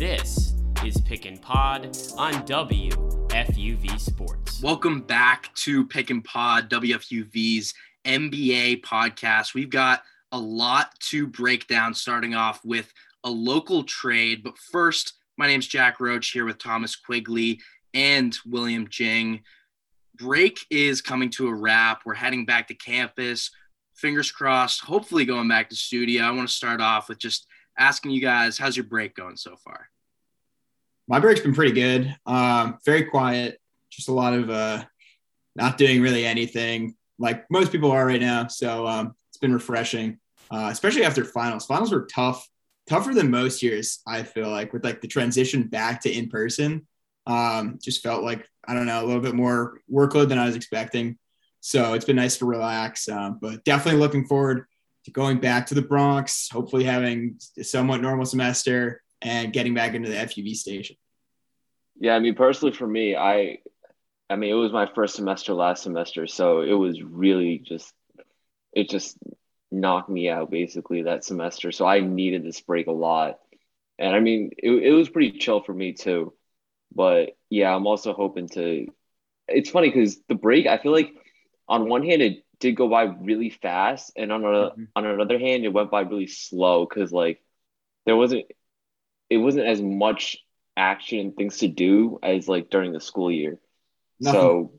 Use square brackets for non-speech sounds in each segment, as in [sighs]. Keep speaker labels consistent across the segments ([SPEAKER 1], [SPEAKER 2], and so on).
[SPEAKER 1] This is Pick and Pod on WFUV Sports.
[SPEAKER 2] Welcome back to Pick and Pod, WFUV's NBA podcast. We've got a lot to break down, starting off with a local trade. But first, my name's Jack Roach here with Thomas Quigley and William Jing. Break is coming to a wrap. We're heading back to campus. Fingers crossed, hopefully going back to studio. I want to start off with just asking you guys, how's your break going so far?
[SPEAKER 3] my break's been pretty good. Um, very quiet, just a lot of uh, not doing really anything like most people are right now. So um, it's been refreshing, uh, especially after finals. Finals were tough, tougher than most years. I feel like with like the transition back to in person, um, just felt like I don't know a little bit more workload than I was expecting. So it's been nice to relax, um, but definitely looking forward to going back to the Bronx. Hopefully having a somewhat normal semester and getting back into the FUV station.
[SPEAKER 4] Yeah, I mean, personally for me, I, I mean, it was my first semester last semester, so it was really just, it just knocked me out basically that semester. So I needed this break a lot, and I mean, it it was pretty chill for me too. But yeah, I'm also hoping to. It's funny because the break, I feel like, on one hand, it did go by really fast, and on a,
[SPEAKER 3] Mhm.
[SPEAKER 4] on another hand, it went by really slow because like there wasn't it wasn't as much action and things to do as like during the school year.
[SPEAKER 3] Nothing.
[SPEAKER 4] So,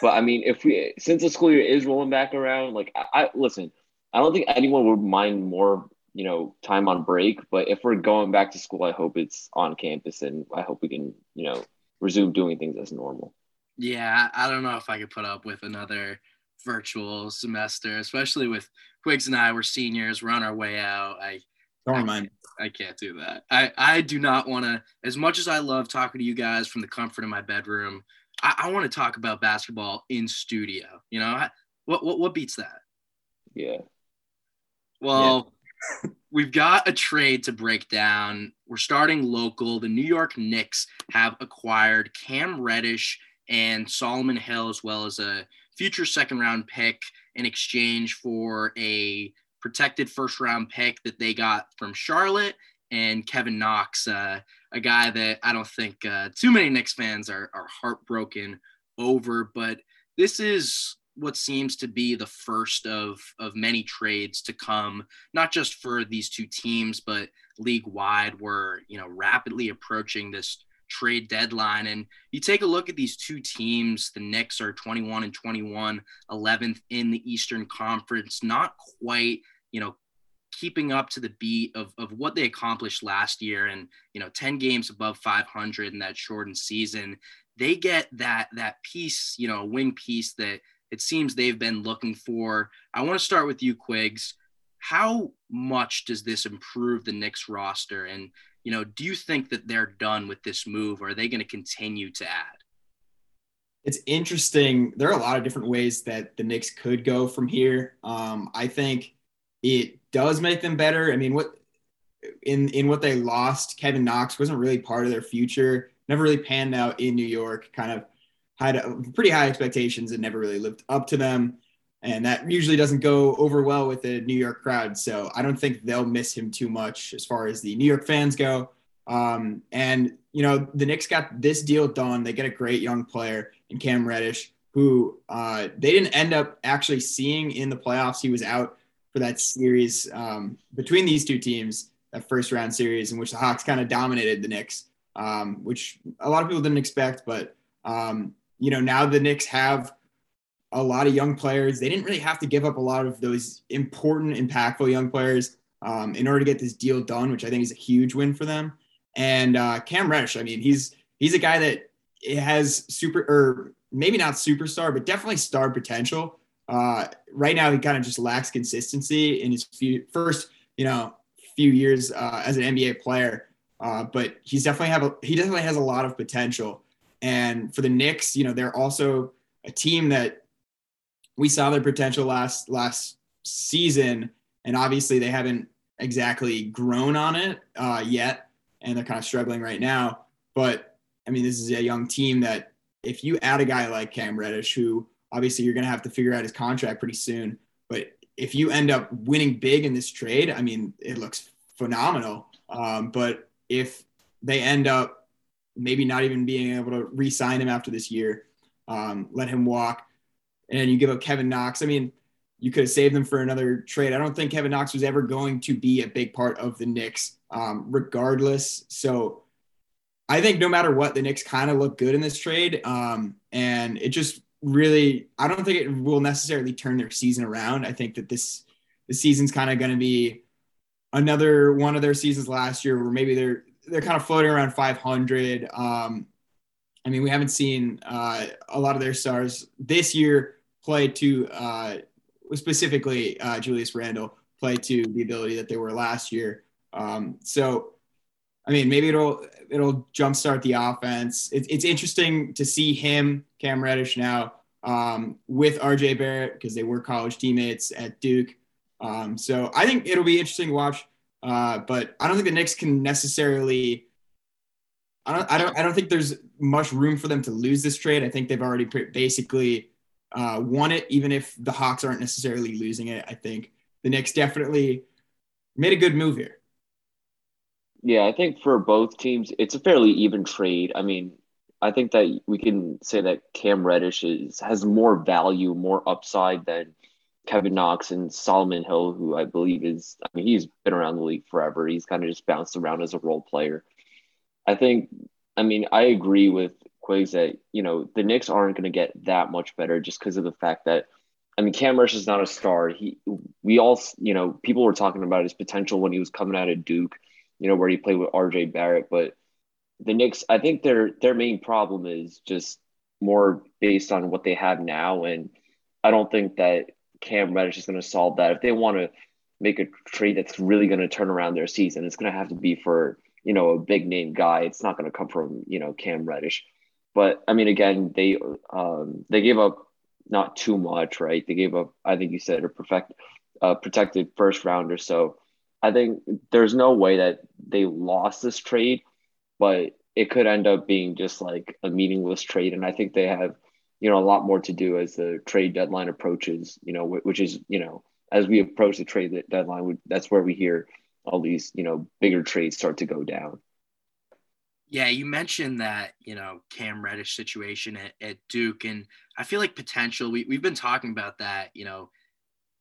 [SPEAKER 4] but I mean, if we since the school year is rolling back around, like I, I listen, I don't think anyone would mind more, you know, time on break. But if we're going back to school, I hope it's on campus, and I hope we can, you know, resume doing things as normal.
[SPEAKER 2] Yeah, I don't know if I could put up with another virtual semester, especially with Quiggs and I. We're seniors. We're on our way out. I
[SPEAKER 3] Don't remind.
[SPEAKER 2] I can't do that. I I do not want to. As much as I love talking to you guys from the comfort of my bedroom, I, I want to talk about basketball in studio. You know, I, what what what beats that?
[SPEAKER 4] Yeah.
[SPEAKER 2] Well, [laughs] we've got a trade to break down. We're starting local. The New York Knicks have acquired Cam Reddish and Solomon Hill, as well as a future second round pick in exchange for a protected first round pick that they got from Charlotte and Kevin Knox, uh, a guy that I don't think uh, too many Knicks fans are, are heartbroken over. But this is what seems to be the first of of many trades to come, not just for these two teams, but league wide. We're you know rapidly approaching this trade deadline, and you take a look at these two teams. The Knicks are 21 and 21, 11th in the Eastern Conference, not quite you know keeping up to the beat of, of what they accomplished last year. And you know 10 games above 500 in that shortened season they get that that piece you know a wing piece that it seems they've been looking for. I want to start with you quigs how much does this improve the Knicks roster? And you know do you think that they're done with this move or are they going to continue to add
[SPEAKER 3] It's interesting. There are a lot of different ways that the Knicks could go from here. Um, I think it does make them better. I mean, what in in what they lost, Kevin Knox wasn't really part of their future. Never really panned out in New York. Kind of had pretty high expectations and never really lived up to them. And that usually doesn't go over well with the New York crowd. So I don't think they'll miss him too much as far as the New York fans go. Um, and you know, the Knicks got this deal done. They get a great young player in Cam Reddish, who uh, they didn't end up actually seeing in the playoffs. He was out for that series um, between these two teams, that first round series in which the Hawks kind of dominated the Knicks, um, which a lot of people didn't expect. But um, you know, now the Knicks have a lot of young players. They didn't really have to give up a lot of those important, impactful young players um, in order to get this deal done, which I think is a huge win for them. And uh, Cam Reddish, I mean, he's he's a guy that has super or maybe not superstar, but definitely star potential. Uh, right now, he kind of just lacks consistency in his few, first, you know, few years uh, as an NBA player. uh, but he's definitely have a, he definitely has a lot of potential. And for the Knicks, you know, they're also a team that we saw their potential last last season, and obviously they haven't exactly grown on it uh, yet, and they're kind of struggling right now. But I mean, this is a young team that if you add a guy like Cam Reddish, who obviously you're going to have to figure out his contract pretty soon, but if you end up winning big in this trade, I mean, it looks phenomenal. Um, but if they end up maybe not even being able to re-sign him after this year, um, let him walk, and you give up Kevin Knox, I mean, you could have saved them for another trade. I don't think Kevin Knox was ever going to be a big part of the Knicks, um, regardless. So I think no matter what, the Knicks kind of look good in this trade. Um, and it just really, I don't think it will necessarily turn their season around. I think that this the season's kind of going to be another one of their seasons last year where maybe they're they're kind of floating around 500. Um, I mean, we haven't seen uh, a lot of their stars this year play to uh, specifically uh, Julius Randle play to the ability that they were last year. Um, so I mean, maybe it'll it'll jumpstart the offense. It's it's interesting to see him, Cam Reddish, now um, with RJ Barrett because they were college teammates at Duke. Um, so I think it'll be interesting to watch. Uh, but I don't think the Knicks can necessarily. I don't. I don't. I don't think there's much room for them to lose this trade. I think they've already basically uh, won it, even if the Hawks aren't necessarily losing it. I think the Knicks definitely made a good move here.
[SPEAKER 4] Yeah, I think for both teams, it's a fairly even trade. I mean, I think that we can say that Cam Reddish is has more value, more upside than Kevin Knox and Solomon Hill, who I believe is, I mean, he's been around the league forever. He's kind of just bounced around as a role player. I think, I mean, I agree with Quigs that, you know, the Knicks aren't going to get that much better just because of the fact that, I mean, Cam Reddish is not a star. He, we all, you know, people were talking about his potential when he was coming out of Duke you know, where he played with RJ Barrett. But the Knicks, I think their their main problem is just more based on what they have now. And I don't think that Cam Reddish is going to solve that. If they want to make a trade that's really going to turn around their season, it's going to have to be for, you know, a big name guy. It's not going to come from, you know, Cam Reddish. But I mean, again, they um, they gave up not too much, right? They gave up, I think you said, a perfect, uh, protected first rounder. So I think there's no way that they lost this trade, but it could end up being just like a meaningless trade. And I think they have, you know, a lot more to do as the trade deadline approaches, you know, which is, you know, as we approach the trade deadline, that's where we hear all these, you know, bigger trades start to go down.
[SPEAKER 2] Yeah, you mentioned that, you know, Cam Reddish situation at, at Duke. And I feel like potential, we, we've been talking about that, you know,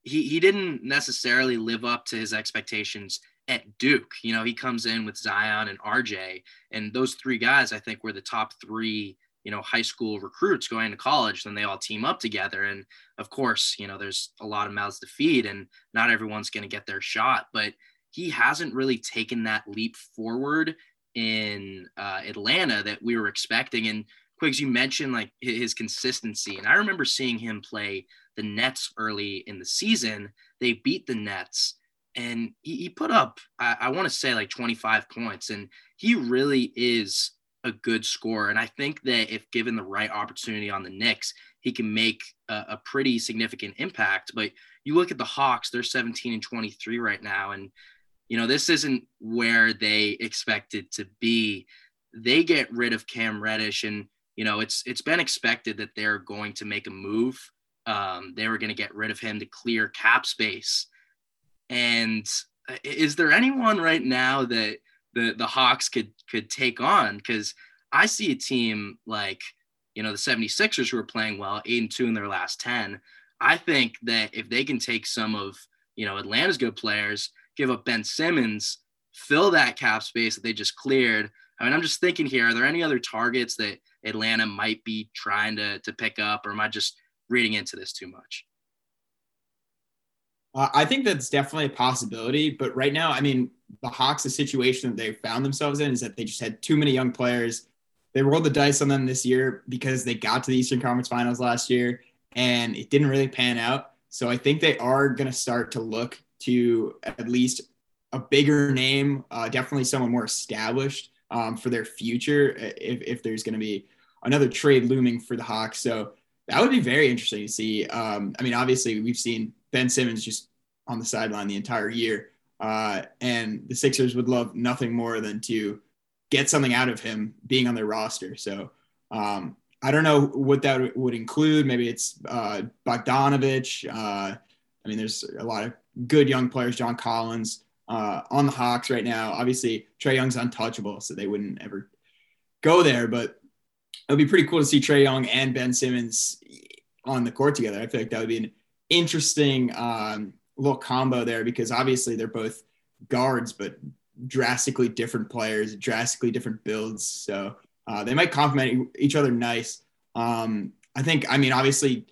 [SPEAKER 2] he he didn't necessarily live up to his expectations at Duke. You know, he comes in with Zion and RJ, and those three guys I think were the top three, you know, high school recruits going to college. Then they all team up together, and of course, you know, there's a lot of mouths to feed, and not everyone's going to get their shot, but he hasn't really taken that leap forward in uh, Atlanta that we were expecting. And Quigs, you mentioned like his consistency, and I remember seeing him play the Nets early in the season. They beat the Nets, and he, he put up, I, I want to say, like 25 points, and he really is a good scorer. And I think that if given the right opportunity on the Knicks, he can make a, a pretty significant impact. But you look at the Hawks; they're 17 and 23 right now, and you know this isn't where they expected to be. They get rid of Cam Reddish and you know, it's it's been expected that they're going to make a move. Um, they were going to get rid of him to clear cap space. And uh, is there anyone right now that the the Hawks could could take on? Because I see a team like you know the 76ers who are playing well, eight and two in their last 10. I think that if they can take some of you know Atlanta's good players, give up Ben Simmons, fill that cap space that they just cleared. I mean, I'm just thinking here, are there any other targets that Atlanta might be trying to to pick up, or am I just reading into this too much?
[SPEAKER 3] Uh, I think that's definitely a possibility, but right now, I mean, the Hawks, the situation that they found themselves in is that they just had too many young players. They rolled the dice on them this year because they got to the Eastern Conference Finals last year, and it didn't really pan out. So I think they are going to start to look to at least a bigger name, uh, definitely someone more established um, for their future if, if there's going to be another trade looming for the Hawks. So that would be very interesting to see. Um, I mean, obviously, we've seen Ben Simmons just on the sideline the entire year. Uh, and the Sixers would love nothing more than to get something out of him being on their roster. So um, I don't know what that would include. Maybe it's uh, Bogdanovich. Uh, I mean, there's a lot of good young players, John Collins uh, on the Hawks right now. Obviously, Trae Young's untouchable, so they wouldn't ever go there. But it would be pretty cool to see Trae Young and Ben Simmons on the court together. I feel like that would be an interesting um, little combo there because obviously they're both guards, but drastically different players, drastically different builds. So uh, they might complement each other nice. Um, I think, I mean, obviously,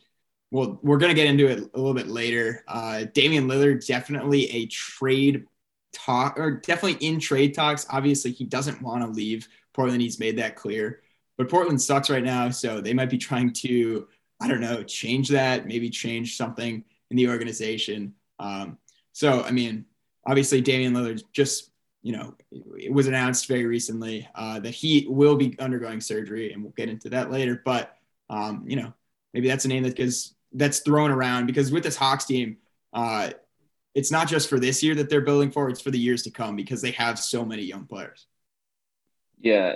[SPEAKER 3] well, we're going to get into it a little bit later. Uh, Damian Lillard, definitely a trade talk or definitely in trade talks. Obviously, he doesn't want to leave Portland. He's made that clear. But Portland sucks right now. So they might be trying to, I don't know, change that, maybe change something in the organization. Um, so, I mean, obviously, Damian Lillard just, you know, it was announced very recently uh, that he will be undergoing surgery, and we'll get into that later. But, um, you know, maybe that's a name that gets that's thrown around because with this Hawks team, uh, it's not just for this year that they're building for; it's for the years to come because they have so many young players.
[SPEAKER 4] Yeah,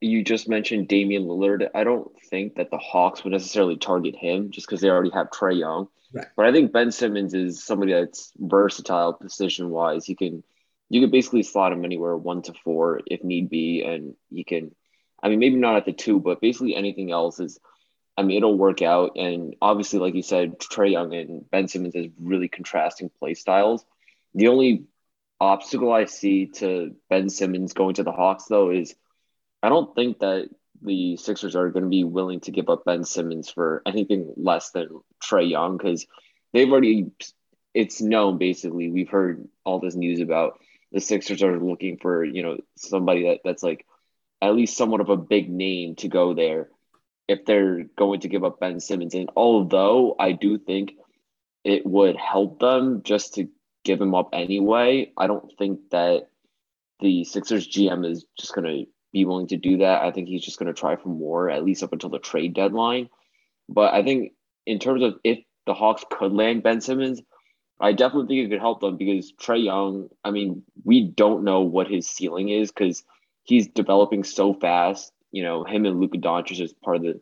[SPEAKER 4] you just mentioned Damian Lillard. I don't think that the Hawks would necessarily target him just because they already have Trae Young.
[SPEAKER 3] Right.
[SPEAKER 4] But I think Ben Simmons is somebody that's versatile position wise. He can you could basically slot him anywhere one to four if need be, and he can. I mean, maybe not at the two, but basically anything else is. I mean, it'll work out. And obviously, like you said, Trae Young and Ben Simmons has really contrasting play styles. The only obstacle I see to Ben Simmons going to the Hawks, though, is I don't think that the Sixers are going to be willing to give up Ben Simmons for anything less than Trae Young because they've already, it's known basically. We've heard all this news about the Sixers are looking for, you know, somebody that, that's like at least somewhat of a big name to go there if they're going to give up Ben Simmons. And although I do think it would help them just to give him up anyway, I don't think that the Sixers GM is just going to be willing to do that. I think he's just going to try for more, at least up until the trade deadline. But I think in terms of if the Hawks could land Ben Simmons, I definitely think it could help them because Trae Young, I mean, we don't know what his ceiling is because he's developing so fast. You know, him and Luka Doncic is part of the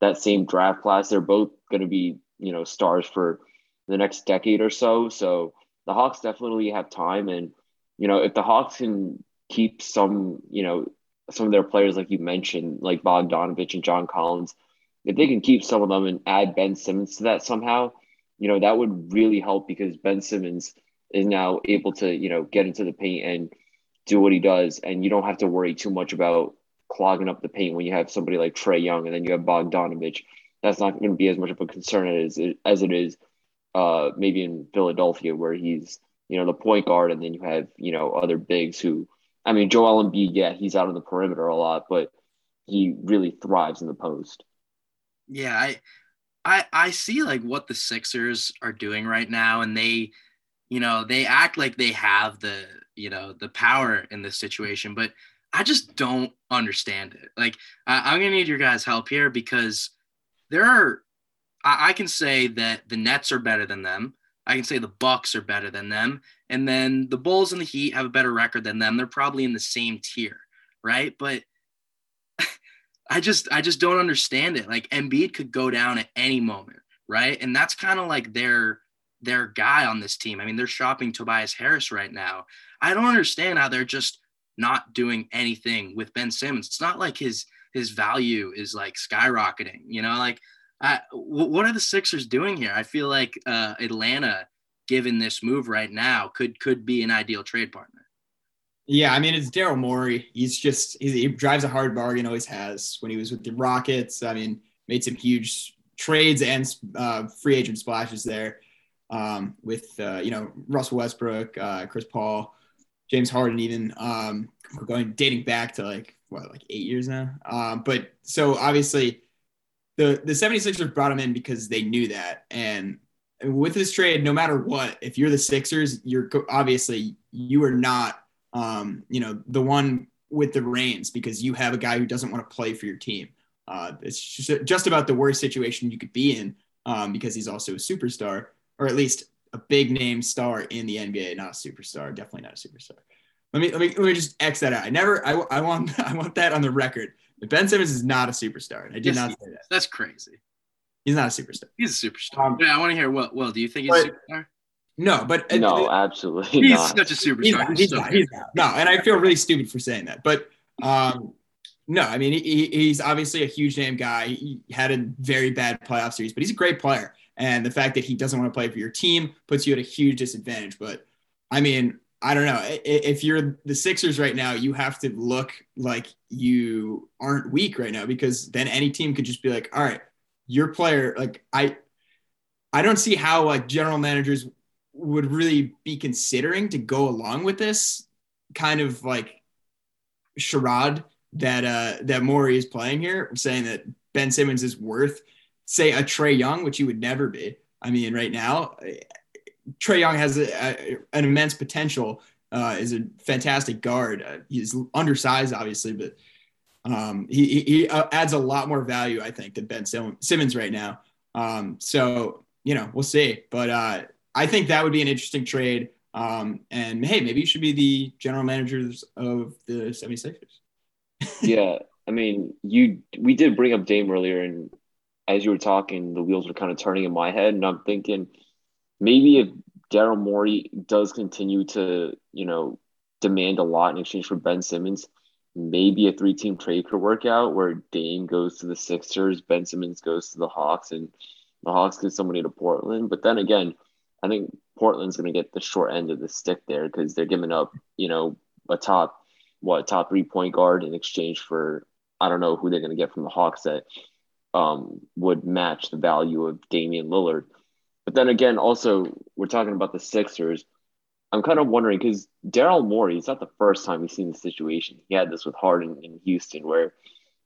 [SPEAKER 4] that same draft class. They're both going to be, you know, stars for the next decade or so. So the Hawks definitely have time. And, you know, if the Hawks can keep some, you know, some of their players, like you mentioned, like Bogdanovich and John Collins, if they can keep some of them and add Ben Simmons to that somehow, you know, that would really help because Ben Simmons is now able to, you know, get into the paint and do what he does. And you don't have to worry too much about clogging up the paint when you have somebody like Trae Young and then you have Bogdanovich. That's not going to be as much of a concern as it, as it is uh, maybe in Philadelphia where he's, you know, the point guard and then you have, you know, other bigs who I mean, Joel Embiid, yeah, he's out on the perimeter a lot, but he really thrives in the post.
[SPEAKER 2] Yeah, I, I, I see like what the Sixers are doing right now, and they, you know, they act like they have the, you know, the power in this situation, but I just don't understand it. Like, I, am gonna need your guys' help here because there are, I, I can say that the Nets are better than them. I can say the Bucks are better than them, and then the Bulls and the Heat have a better record than them. They're probably in the same tier, right? But [laughs] I just I just don't understand it. Like Embiid could go down at any moment, right? And that's kind of like their their guy on this team. I mean, they're shopping Tobias Harris right now. I don't understand how they're just not doing anything with Ben Simmons. It's not like his his value is like skyrocketing, you know, like what are the Sixers doing here? I feel like uh, Atlanta, given this move right now, could could be an ideal trade partner.
[SPEAKER 3] Yeah, I mean it's Daryl Morey. He's just he drives a hard bargain, always has. When he was with the Rockets, I mean, made some huge trades and uh, free agent splashes there um, with uh, you know Russell Westbrook, uh, Chris Paul, James Harden, even um, going dating back to like what like eight years now. Um, but so obviously the the 76ers brought him in because they knew that and with this trade, no matter what, if you're the Sixers, you're obviously you are not, um, you know, the one with the reins because you have a guy who doesn't want to play for your team. Uh, it's just, just about the worst situation you could be in um, because he's also a superstar, or at least a big name star in the NBA, not a superstar, definitely not a superstar. Let me let me let me just X that out. I never I, I want [laughs] I want that on the record. Ben Simmons is not a superstar. I did yes, not say that.
[SPEAKER 2] That's crazy.
[SPEAKER 3] He's not a superstar.
[SPEAKER 2] He's a superstar. Um, yeah, I want to hear what. Well, do you think he's but, a superstar?
[SPEAKER 3] No, but
[SPEAKER 4] no, uh, absolutely
[SPEAKER 2] he's
[SPEAKER 4] not.
[SPEAKER 2] such a superstar.
[SPEAKER 3] He's not, he's, not, he's not. No, and I feel really stupid for saying that, but um, no, I mean he, he's obviously a huge name guy. He had a very bad playoff series, but he's a great player. And the fact that he doesn't want to play for your team puts you at a huge disadvantage. But I mean, I don't know. If you're the Sixers right now, you have to look like you aren't weak right now because then any team could just be like, all right, your player, like I I don't see how like general managers would really be considering to go along with this kind of like charade that uh that Morey is playing here, saying that Ben Simmons is worth say a Trae Young, which he would never be. I mean, right now, Trae Young has a, a, an immense potential. Uh, is a fantastic guard. Uh, he's undersized, obviously, but um, he, he uh, adds a lot more value, I think, than Ben Simmons right now. Um, so you know, we'll see. But uh, I think that would be an interesting trade. Um, and hey, maybe you should be the general managers of the 76ers. [laughs]
[SPEAKER 4] yeah, I mean, you we did bring up Dame earlier, and as you were talking, the wheels were kind of turning in my head, and I'm thinking maybe if Daryl Morey does continue to, you know, demand a lot in exchange for Ben Simmons, maybe a three team trade could work out where Dame goes to the Sixers, Ben Simmons goes to the Hawks, and the Hawks get somebody to Portland. But then again, I think Portland's going to get the short end of the stick there because they're giving up, you know, a top, what, top three point guard in exchange for, I don't know who they're going to get from the Hawks that um, would match the value of Damian Lillard. But then again, also we're talking about the Sixers. I'm kind of wondering because Daryl Morey, it's not the first time we've seen the situation. He had this with Harden in Houston, where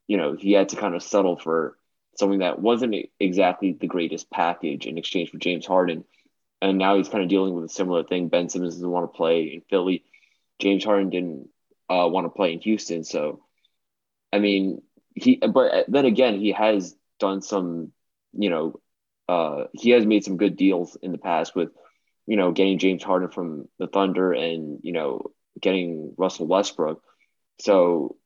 [SPEAKER 4] you know he had to kind of settle for something that wasn't exactly the greatest package in exchange for James Harden, and now he's kind of dealing with a similar thing. Ben Simmons doesn't want to play in Philly. James Harden didn't uh, want to play in Houston, so I mean he. But then again, he has done some, you know, uh, he has made some good deals in the past with, you know, getting James Harden from the Thunder and you know getting Russell Westbrook. So,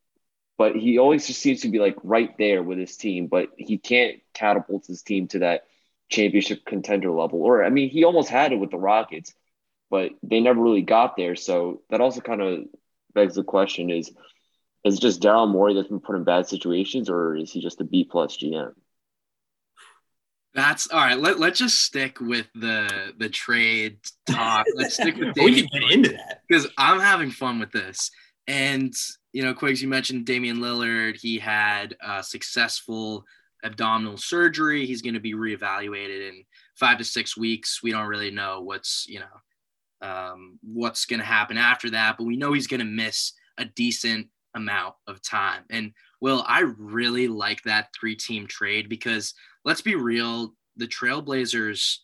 [SPEAKER 4] but he always just seems to be like right there with his team, but he can't catapult his team to that championship contender level. Or I mean, he almost had it with the Rockets, but they never really got there. So that also kind of begs the question: Is is just Daryl Morey that's been put in bad situations, or is he just a B plus GM?
[SPEAKER 2] That's all right. Let, let's just stick with the the trade talk. Let's stick with [laughs]
[SPEAKER 3] we can get into that
[SPEAKER 2] because I'm having fun with this. And you know, Quigs, you mentioned Damian Lillard. He had a successful abdominal surgery. He's going to be reevaluated in five to six weeks. We don't really know what's you know um, what's going to happen after that, but we know he's going to miss a decent amount of time. And Will, I really like that three team trade because let's be real, the Trailblazers,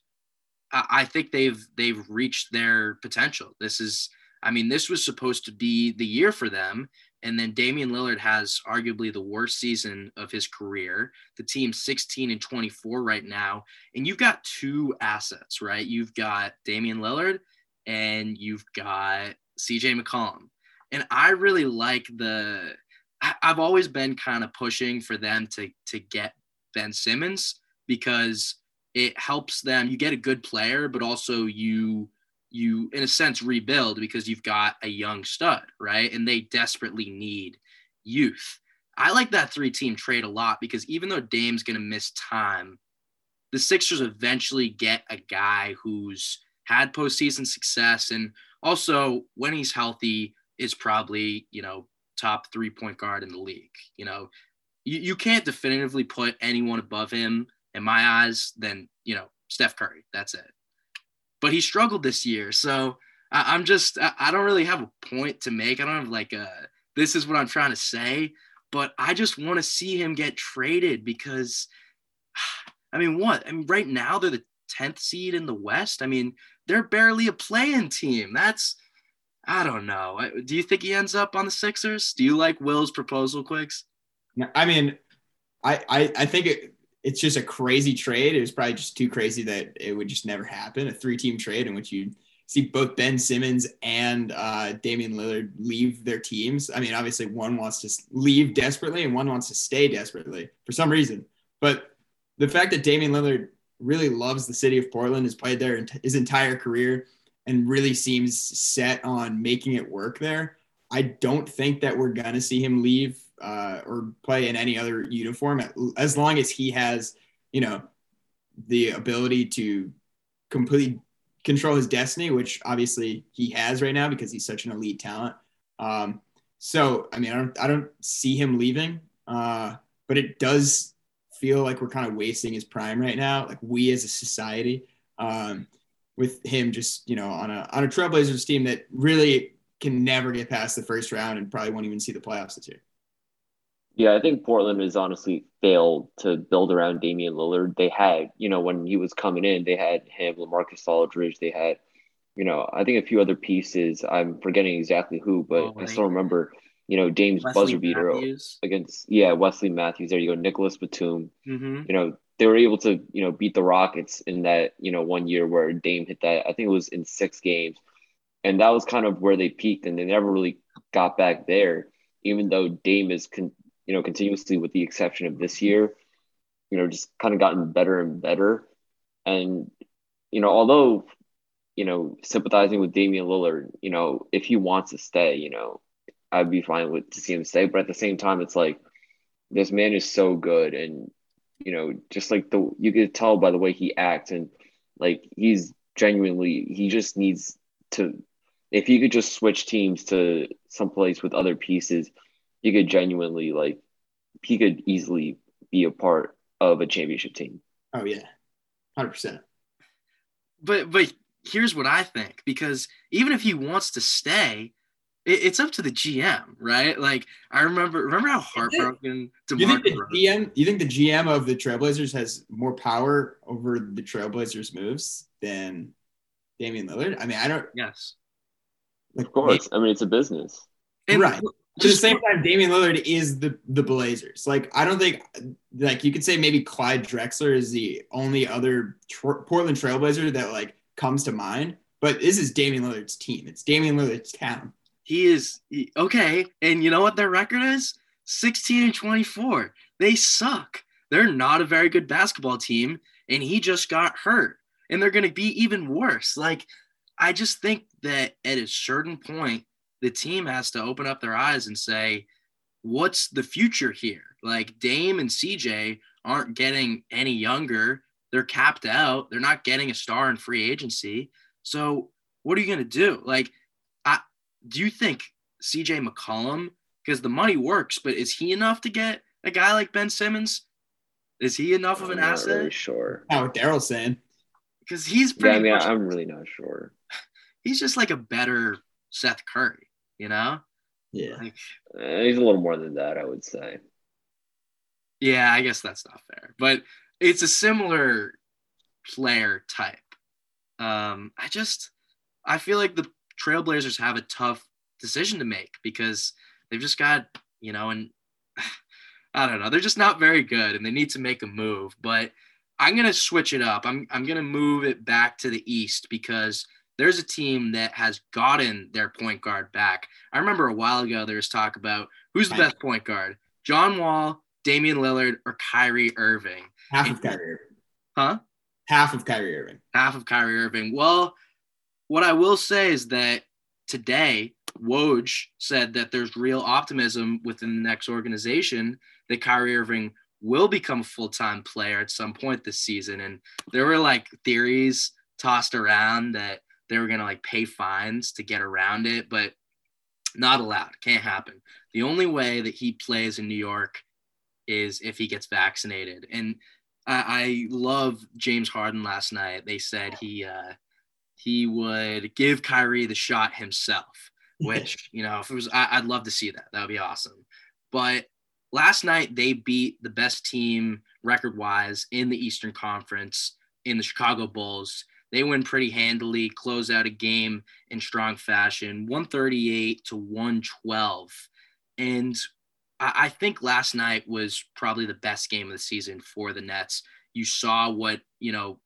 [SPEAKER 2] I, I think they've they've reached their potential. This is, I mean, this was supposed to be the year for them. And then Damian Lillard has arguably the worst season of his career. The team's 16 and 24 right now. And you've got two assets, right? You've got Damian Lillard and you've got CJ McCollum. And I really like the I've always been kind of pushing for them to to get Ben Simmons because it helps them. You get a good player, but also you you in a sense rebuild because you've got a young stud, right? And they desperately need youth. I like that three team trade a lot because even though Dame's going to miss time, the Sixers eventually get a guy who's had postseason success and also when he's healthy is probably, you know, top three point guard in the league. You know, you, you can't definitively put anyone above him in my eyes than, you know, Steph Curry. That's it. But he struggled this year. So I, am just, I, I don't really have a point to make. I don't have like a, this is what I'm trying to say. But I just want to see him get traded because, [sighs] I mean, what? I mean, right now they're the 10th seed in the West. I mean, they're barely a playing team. That's I don't know. Do you think he ends up on the Sixers? Do you like Will's proposal, Quigs?
[SPEAKER 3] I mean, I I, I think it, it's just a crazy trade. It was probably just too crazy that it would just never happen. A three-team trade in which you see both Ben Simmons and uh, Damian Lillard leave their teams. I mean, obviously one wants to leave desperately and one wants to stay desperately for some reason. But the fact that Damian Lillard really loves the city of Portland, has played there his entire career, and really seems set on making it work there. I don't think that we're gonna see him leave uh, or play in any other uniform as long as he has, you know, the ability to completely control his destiny, which obviously he has right now because he's such an elite talent. Um, so, I mean, I don't, I don't see him leaving, uh, but it does feel like we're kind of wasting his prime right now. Like we as a society, um, with him just, you know, on a, on a Trailblazers team that really can never get past the first round and probably won't even see the playoffs this year.
[SPEAKER 4] Yeah, I think Portland has honestly failed to build around Damian Lillard. They had, you know, when he was coming in, they had him, LaMarcus Aldridge. They had, you know, I think a few other pieces. I'm forgetting exactly who, but oh, right. I still remember, you know, Dame's Wesley buzzer beater Matthews. against, yeah, Wesley Matthews. There you go, Nicholas Batum. Mm-hmm. You know, they were able to, you know, beat the Rockets in that, you know, one year where Dame hit that. I think it was in six games, and that was kind of where they peaked, and they never really got back there. Even though Dame is con- you know, continuously with the exception of this year, you know, just kind of gotten better and better. And, you know, although, you know, sympathizing with Damian Lillard, you know, if he wants to stay, you know, I'd be fine with to see him stay. But at the same time, it's like this man is so good and you know, just like the you could tell by the way he acts and like he's genuinely he just needs to if he could just switch teams to someplace with other pieces, he could genuinely like he could easily be a part of a championship team.
[SPEAKER 3] Oh yeah, hundred percent.
[SPEAKER 2] But but here's what I think because even if he wants to stay, it, it's up to the GM, right? Like I remember remember how heartbroken
[SPEAKER 3] to you think the GM you think the GM of the Trailblazers has more power over the Trailblazers moves than Damian Lillard? I mean, I don't.
[SPEAKER 2] Yes.
[SPEAKER 4] Like, of course. I mean, it's a business.
[SPEAKER 3] And right. At the same time, Damian Lillard is the the Blazers. Like I don't think like you could say maybe Clyde Drexler is the only other Portland Trailblazer that like comes to mind. But this is Damian Lillard's team. It's Damian Lillard's town.
[SPEAKER 2] He is he, okay, and you know what their record is? 16 and 24. They suck. They're not a very good basketball team, and he just got hurt, and they're going to be even worse. Like I just think that at a certain point the team has to open up their eyes and say, what's the future here? Like Dame and CJ aren't getting any younger. They're capped out. They're not getting a star in free agency. So what are you going to do? Like, I, do you think CJ McCollum, because the money works, but is he enough to get a guy like Ben Simmons? Is he enough of an
[SPEAKER 4] I'm
[SPEAKER 2] asset?
[SPEAKER 4] Really sure.
[SPEAKER 3] How Daryl's saying.
[SPEAKER 2] Because he's pretty.
[SPEAKER 4] Yeah, I mean,
[SPEAKER 2] much,
[SPEAKER 4] I'm really not sure. [laughs]
[SPEAKER 2] He's just like a better Seth Curry you know?
[SPEAKER 3] Yeah.
[SPEAKER 2] Like,
[SPEAKER 4] uh, he's a little more than that, I would say.
[SPEAKER 2] Yeah, I guess that's not fair, but it's a similar player type. Um, I just, I feel like the Trailblazers have a tough decision to make because they've just got, you know, and [sighs] I don't know, they're just not very good and they need to make a move. But I'm gonna switch it up. I'm I'm gonna move it back to the East because there's a team that has gotten their point guard back. I remember a while ago there was talk about who's the best point guard, John Wall, Damian Lillard, or Kyrie Irving.
[SPEAKER 3] Half of Kyrie Irving.
[SPEAKER 2] Huh?
[SPEAKER 3] Half of Kyrie Irving.
[SPEAKER 2] Half of Kyrie Irving. Well, what I will say is that today, Woj said that there's real optimism within the Nets organization that Kyrie Irving will become a full-time player at some point this season. And there were like theories tossed around that they were going to like pay fines to get around it, but not allowed. Can't happen. The only way that he plays in New York is if he gets vaccinated. And I, I love James Harden last night. They said he uh, he would give Kyrie the shot himself, [laughs] which you know, if it was, I, I'd love to see that. That would be awesome. But last night they beat the best team record wise in the Eastern Conference in the Chicago Bulls. They win pretty handily, close out a game in strong fashion, 138 to 112. And I, think last night was probably the best game of the season for the Nets. You saw what, you know,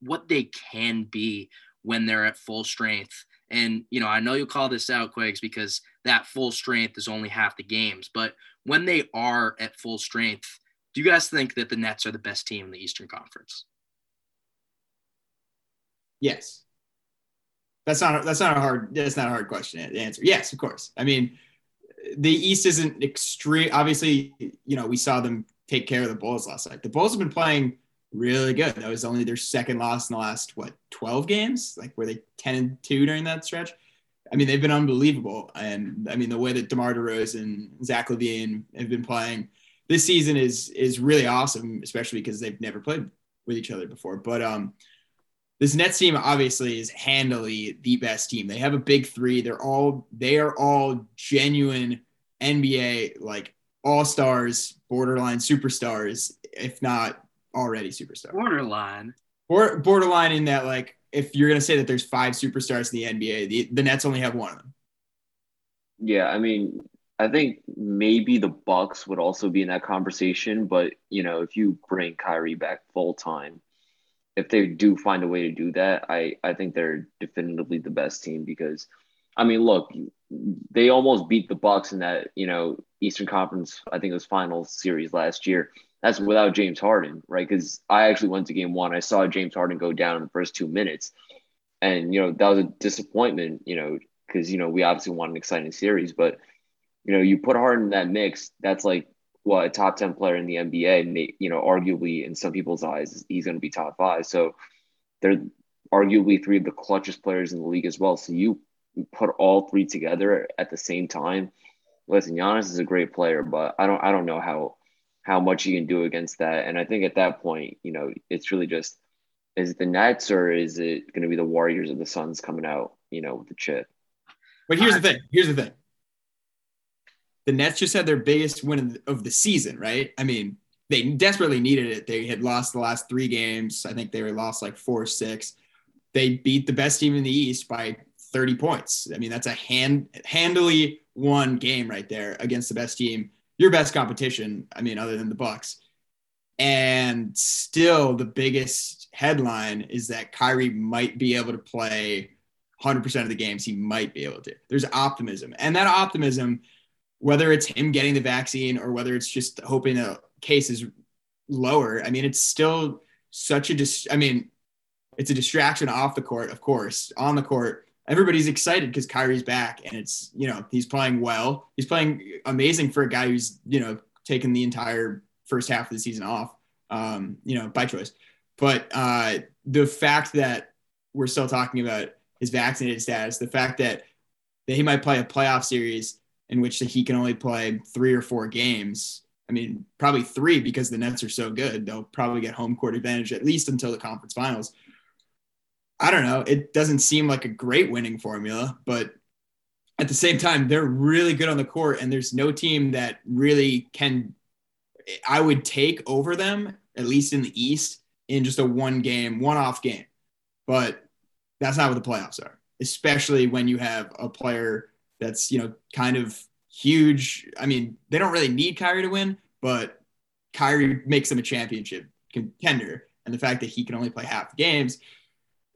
[SPEAKER 2] what they can be when they're at full strength. And, you know, I know you'll call this out, Quigs, because that full strength is only half the games. But when they are at full strength, do you guys think that the Nets are the best team in the Eastern Conference?
[SPEAKER 3] Yes. That's not that's not a hard that's not a hard question to answer. Yes, of course. I mean, the East isn't extreme. Obviously, you know, we saw them take care of the Bulls last night. The Bulls have been playing really good. That was only their second loss in the last what 12 games. Like were they 10 and 2 during that stretch? I mean, they've been unbelievable. And I mean, the way that DeMar DeRozan and Zach LaVine have been playing this season is is really awesome, especially because they've never played with each other before. But um, this Nets team obviously is handily the best team. They have a big three. They're all they are all genuine NBA like all stars, borderline superstars, if not already superstars.
[SPEAKER 2] Borderline.
[SPEAKER 3] Or borderline in that like if you're gonna say that there's five superstars in the NBA, the, the Nets only have one of them.
[SPEAKER 4] Yeah, I mean, I think maybe the Bucks would also be in that conversation, but you know, if you bring Kyrie back full time, if they do find a way to do that, I I think they're definitively the best team because I mean, look, they almost beat the Bucks in that, you know, Eastern Conference, I think it was finals series last year. That's without James Harden, right? Because I actually went to game one. I saw James Harden go down in the first two minutes. And, you know, that was a disappointment, you know, because, you know, we obviously want an exciting series, but you know, you put Harden in that mix, that's like what a top 10 player in the NBA. You know, arguably in some people's eyes, he's going to be top five. So they're arguably three of the clutchest players in the league as well. So you put all three together at the same time. Listen, Giannis is a great player, but I don't, I don't know how, how much he can do against that. And I think at that point, you know, it's really just, is it the Nets or is it going to be the Warriors or the Suns coming out, you know, with the chip?
[SPEAKER 3] But here's the thing. Here's the thing the Nets just had their biggest win of the season, right? I mean, they desperately needed it. They had lost the last three games. I think they were lost like four or six. They beat the best team in the East by 30 points. I mean, that's a hand handily won game right there against the best team, your best competition. I mean, other than the Bucks. And still, the biggest headline is that Kyrie might be able to play 100% of the games. He might be able to. There's optimism, and that optimism whether it's him getting the vaccine or whether it's just hoping the case is lower. I mean, it's still such a dis- I mean, it's a distraction off the court, of course. On the court, everybody's excited because Kyrie's back and it's, you know, he's playing well. He's playing amazing for a guy who's, you know, taken the entire first half of the season off, um, you know, by choice. But uh, the fact that we're still talking about his vaccinated status, the fact that, that he might play a playoff series in which he can only play three or four games. I mean, probably three because the Nets are so good. They'll probably get home court advantage at least until the conference finals. I don't know. It doesn't seem like a great winning formula, but at the same time, they're really good on the court, and there's no team that really can. I would take over them, at least in the East, in just a one game, one off game. But that's not what the playoffs are, especially when you have a player that's you know kind of huge. I mean, they don't really need Kyrie to win, but Kyrie makes them a championship contender, and the fact that he can only play half games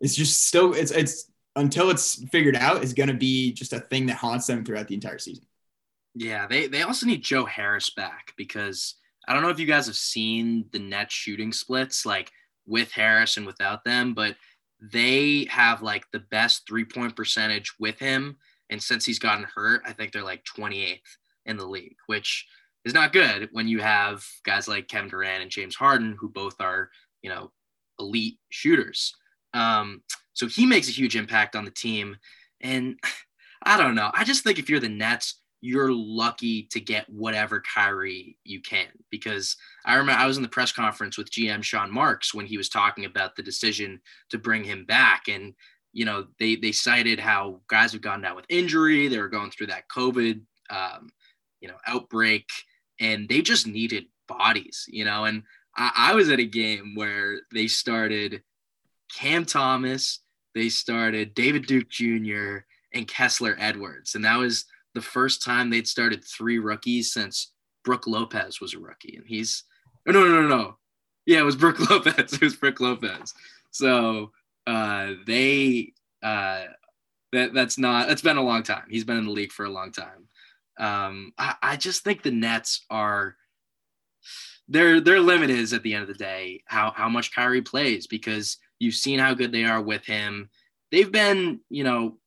[SPEAKER 3] is just still it's it's until it's figured out is going to be just a thing that haunts them throughout the entire season.
[SPEAKER 2] Yeah, they they also need Joe Harris back because I don't know if you guys have seen the net shooting splits like with Harris and without them, but they have like the best three point percentage with him and since he's gotten hurt, I think they're like 28th in the league, which is not good when you have guys like Kevin Durant and James Harden, who both are, you know, elite shooters. Um, so he makes a huge impact on the team. And [sighs] I don't know. I just think if you're the Nets, you're lucky to get whatever Kyrie you can. Because I remember I was in the press conference with GM Sean Marks when he was talking about the decision to bring him back. And you know, they they cited how guys have gone down with injury. They were going through that COVID, um, you know, outbreak, and they just needed bodies, you know. And I, I was at a game where they started Cam Thomas, they started David Duke Jr. and Kessler Edwards. And that was the first time they'd started three rookies since Brook Lopez was a rookie. And he's, oh, no, no, no, no. Yeah, it was Brook [laughs] Lopez. It was Brook Lopez. So uh, they, uh, that, that's not, that's been a long time. He's been in the league for a long time. Um, I, I just think the Nets are, their their limit is at the end of the day how how much Kyrie plays because you've seen how good they are with him. They've been, you know,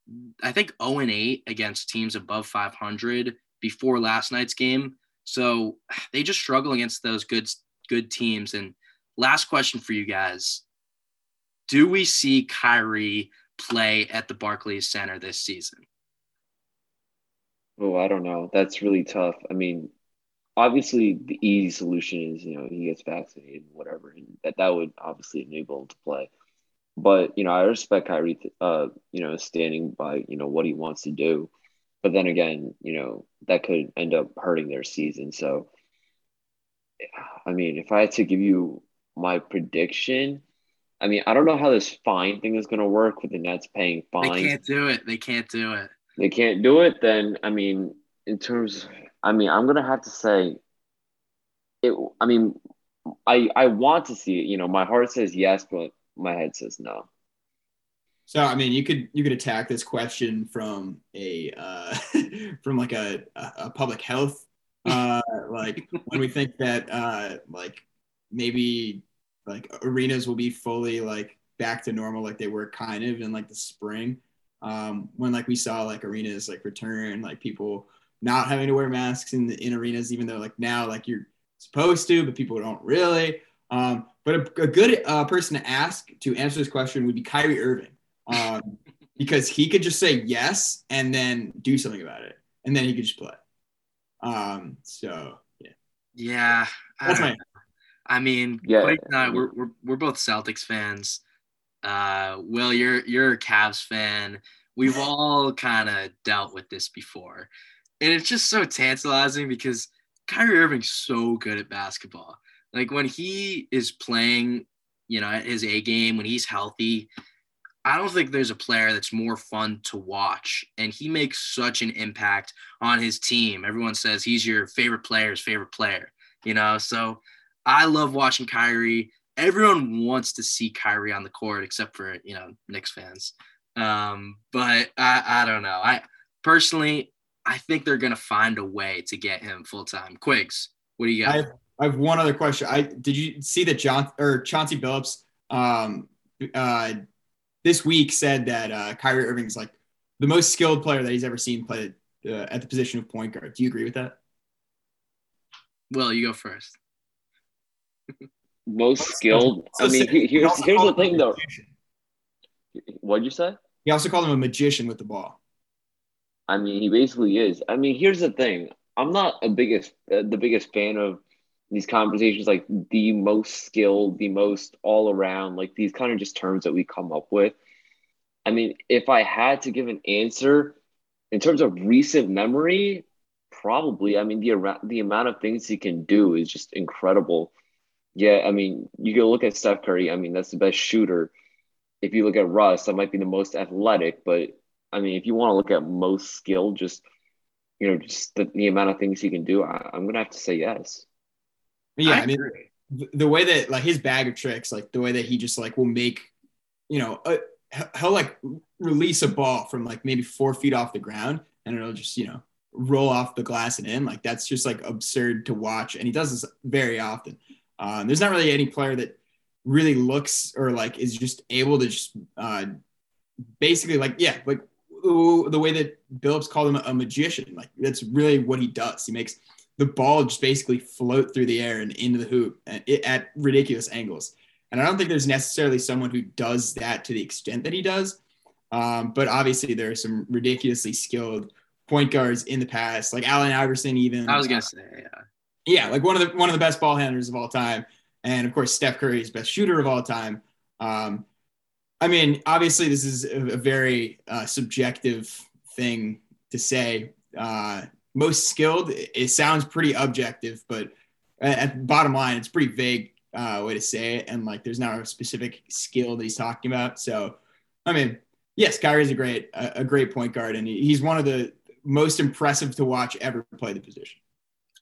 [SPEAKER 2] I think 0 and 8 against teams above 500 before last night's game. So [sighs] they just struggle against those good good teams. And last question for you guys: Do we see Kyrie play at the Barclays Center this season?
[SPEAKER 4] Oh, I don't know. That's really tough. I mean, obviously the easy solution is you know he gets vaccinated whatever and that that would obviously enable him to play but you know i respect Kyrie uh you know standing by you know what he wants to do but then again you know that could end up hurting their season so i mean if i had to give you my prediction i mean i don't know how this fine thing is going to work with the nets paying fines
[SPEAKER 2] they can't do it they can't do it
[SPEAKER 4] they can't do it then i mean in terms I mean, I'm gonna have to say it. I mean, I I want to see it. You know, my heart says yes, but my head says no.
[SPEAKER 3] So I mean, you could you could attack this question from a uh, [laughs] from like a, a public health uh, [laughs] like when we think that uh, like maybe like arenas will be fully like back to normal like they were kind of in like the spring um, when like we saw like arenas like return like people not having to wear masks in the in arenas, even though like now like you're supposed to, but people don't really. Um, but a, a good uh, person to ask to answer this question would be Kyrie Irving, um, [laughs] because he could just say yes and then do something about it, and then he could just play. Um, so yeah,
[SPEAKER 2] yeah,
[SPEAKER 3] that's my.
[SPEAKER 2] I mean,
[SPEAKER 4] yeah,
[SPEAKER 2] Blake and I, we're, we're we're both Celtics fans. Uh, Will, you're you're a Cavs fan. We've [laughs] all kind of dealt with this before and it's just so tantalizing because Kyrie Irving's so good at basketball. Like when he is playing, you know, his A game, when he's healthy, I don't think there's a player that's more fun to watch. And he makes such an impact on his team. Everyone says he's your favorite player's favorite player, you know? So I love watching Kyrie. Everyone wants to see Kyrie on the court except for, you know, Knicks fans. Um, but I, I don't know. I personally, I think they're going to find a way to get him full time. Quigs, what do you got?
[SPEAKER 3] I I have, one other question. I did you see that John or Chauncey Billups um, uh, this week said that uh, Kyrie Irving is like the most skilled player that he's ever seen play uh, at the position of point guard. Do you agree with that?
[SPEAKER 2] Well, you go first.
[SPEAKER 4] most skilled. I mean, here's here's the thing though. What'd you say?
[SPEAKER 3] He also called him a magician with the ball.
[SPEAKER 4] I mean, he basically is. I mean, here's the thing. I'm not a biggest uh, the biggest fan of these conversations like the most skilled, the most all around, like these kind of just terms that we come up with. I mean, if I had to give an answer in terms of recent memory, probably. I mean, the the amount of things he can do is just incredible. Yeah, I mean, you can look at Steph Curry. I mean, that's the best shooter. If you look at Russ, that might be the most athletic, but I mean, if you want to look at most skill, just you know, just the, the amount of things he can do, I, am gonna have to say yes.
[SPEAKER 3] Yeah, I, I mean, the way that like his bag of tricks, like the way that he just like will make, you know, a, he'll like release a ball from like maybe four feet off the ground, and it'll just you know roll off the glass and in. Like that's just like absurd to watch, and he does this very often. Um, there's not really any player that really looks or like is just able to just uh, basically like yeah like the way that Billups called him a magician. Like that's really what he does. He makes the ball just basically float through the air and into the hoop at, at ridiculous angles. And I don't think there's necessarily someone who does that to the extent that he does. Um, but obviously, there are some ridiculously skilled point guards in the past, like Allen Iverson. Even
[SPEAKER 2] I was gonna say, yeah,
[SPEAKER 3] yeah, like one of the one of the best ball handlers of all time, and of course Steph Curry's best shooter of all time. Um, I mean, obviously, this is a, a very uh, subjective thing to say. Uh, most skilled, it, sounds pretty objective, but at, at bottom line, it's pretty vague uh, way to say it, and like there's not a specific skill that he's talking about. So, I mean, yes, Kyrie's a great a, a great point guard, and he, he's one of the most impressive to watch ever play the position.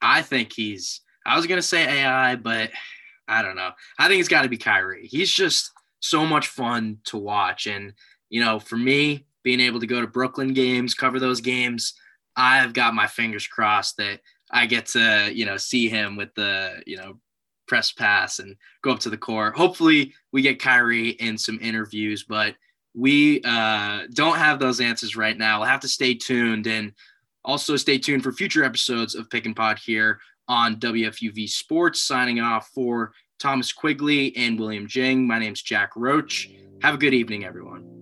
[SPEAKER 2] I think he's. I was gonna say AI, but I don't know. I think it's got to be Kyrie. He's just so much fun to watch, and you know, for me, being able to go to Brooklyn games, cover those games, I've got my fingers crossed that I get to you know see him with the you know press pass and go up to the court. Hopefully, we get Kyrie in some interviews, but we uh, don't have those answers right now. We'll have to stay tuned and also stay tuned for future episodes of Pick and Pod here on WFUV Sports. Signing off for Thomas Quigley and William Jing. My name's Jack Roach. Have a good evening, everyone.